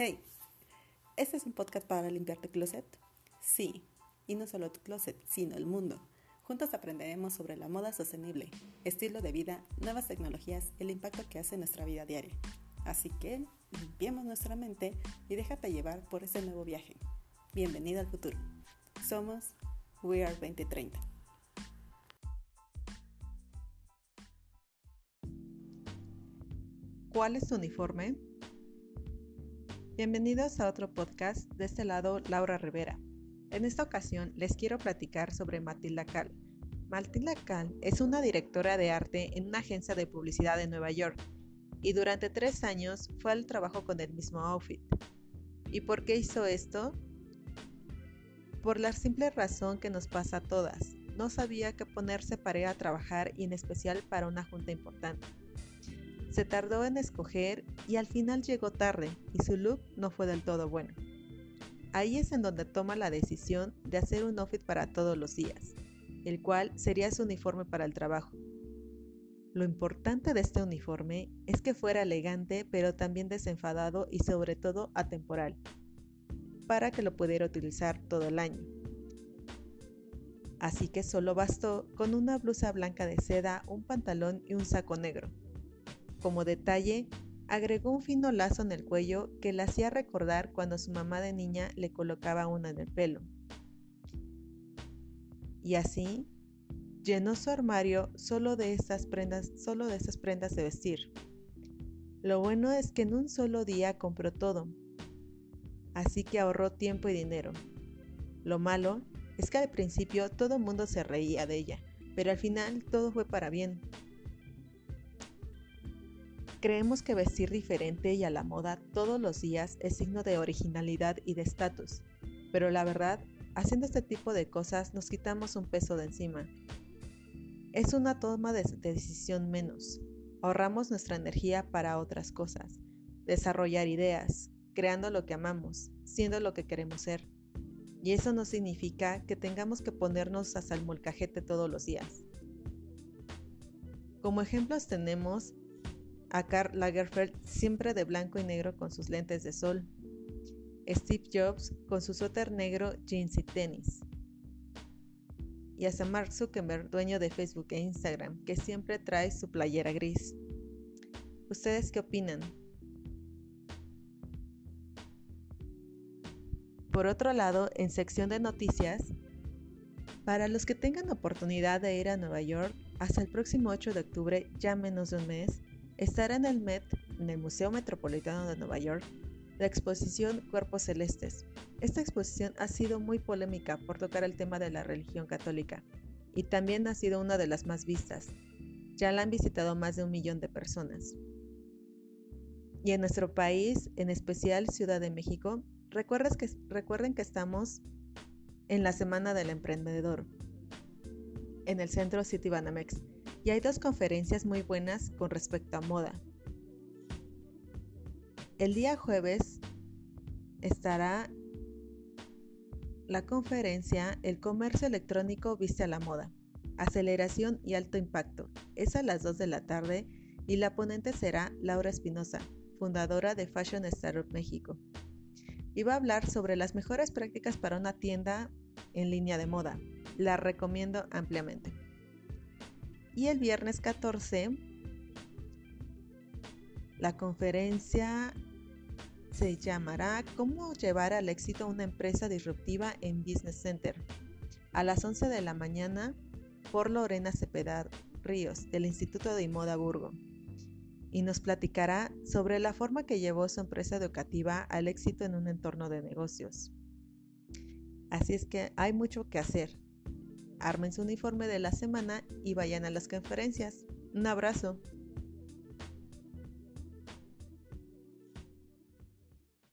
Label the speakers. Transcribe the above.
Speaker 1: Hey, ¿este es un podcast para limpiar tu closet? Sí, y no solo tu closet, sino el mundo. Juntos aprenderemos sobre la moda sostenible, estilo de vida, nuevas tecnologías, el impacto que hace en nuestra vida diaria. Así que limpiemos nuestra mente y déjate llevar por ese nuevo viaje. Bienvenido al futuro. Somos We Are 2030.
Speaker 2: ¿Cuál es tu uniforme? Bienvenidos a otro podcast, de este lado Laura Rivera. En esta ocasión les quiero platicar sobre Matilda Cal. Matilda Cal es una directora de arte en una agencia de publicidad de Nueva York y durante tres años fue al trabajo con el mismo outfit. ¿Y por qué hizo esto? Por la simple razón que nos pasa a todas. No sabía qué ponerse para trabajar y en especial para una junta importante. Se tardó en escoger y al final llegó tarde y su look no fue del todo bueno. Ahí es en donde toma la decisión de hacer un outfit para todos los días, el cual sería su uniforme para el trabajo. Lo importante de este uniforme es que fuera elegante pero también desenfadado y sobre todo atemporal, para que lo pudiera utilizar todo el año. Así que solo bastó con una blusa blanca de seda, un pantalón y un saco negro. Como detalle, agregó un fino lazo en el cuello que le hacía recordar cuando su mamá de niña le colocaba una en el pelo. Y así llenó su armario solo de estas prendas, solo de esas prendas de vestir. Lo bueno es que en un solo día compró todo, así que ahorró tiempo y dinero. Lo malo es que al principio todo el mundo se reía de ella, pero al final todo fue para bien. Creemos que vestir diferente y a la moda todos los días es signo de originalidad y de estatus, pero la verdad, haciendo este tipo de cosas nos quitamos un peso de encima. Es una toma de decisión menos. Ahorramos nuestra energía para otras cosas, desarrollar ideas, creando lo que amamos, siendo lo que queremos ser. Y eso no significa que tengamos que ponernos a salmolcajete todos los días. Como ejemplos tenemos a Karl Lagerfeld siempre de blanco y negro con sus lentes de sol, Steve Jobs con su suéter negro, jeans y tenis, y hasta Mark Zuckerberg, dueño de Facebook e Instagram, que siempre trae su playera gris. ¿Ustedes qué opinan? Por otro lado, en sección de noticias, para los que tengan oportunidad de ir a Nueva York, hasta el próximo 8 de octubre, ya menos de un mes, estará en el Met, en el Museo Metropolitano de Nueva York, la exposición Cuerpos Celestes. Esta exposición ha sido muy polémica por tocar el tema de la religión católica y también ha sido una de las más vistas. Ya la han visitado más de un millón de personas. Y en nuestro país, en especial Ciudad de México, recuerden que estamos en la Semana del Emprendedor, en el centro City Banamex y hay dos conferencias muy buenas con respecto a moda. El día jueves estará la conferencia El comercio electrónico viste a la moda, aceleración y alto impacto. Es a las 2 de la tarde y la ponente será Laura Espinosa, fundadora de Fashion Startup México. Y va a hablar sobre las mejores prácticas para una tienda en línea de moda. La recomiendo ampliamente. Y el viernes 14, la conferencia se llamará ¿Cómo llevar al éxito una empresa disruptiva en Business Center? A las 11 de la mañana por Lorena Cepeda Ríos del Instituto de Moda Burgo y nos platicará sobre la forma que llevó su empresa educativa al éxito en un entorno de negocios. Así es que hay mucho que hacer armen su uniforme de la semana y vayan a las conferencias. Un abrazo.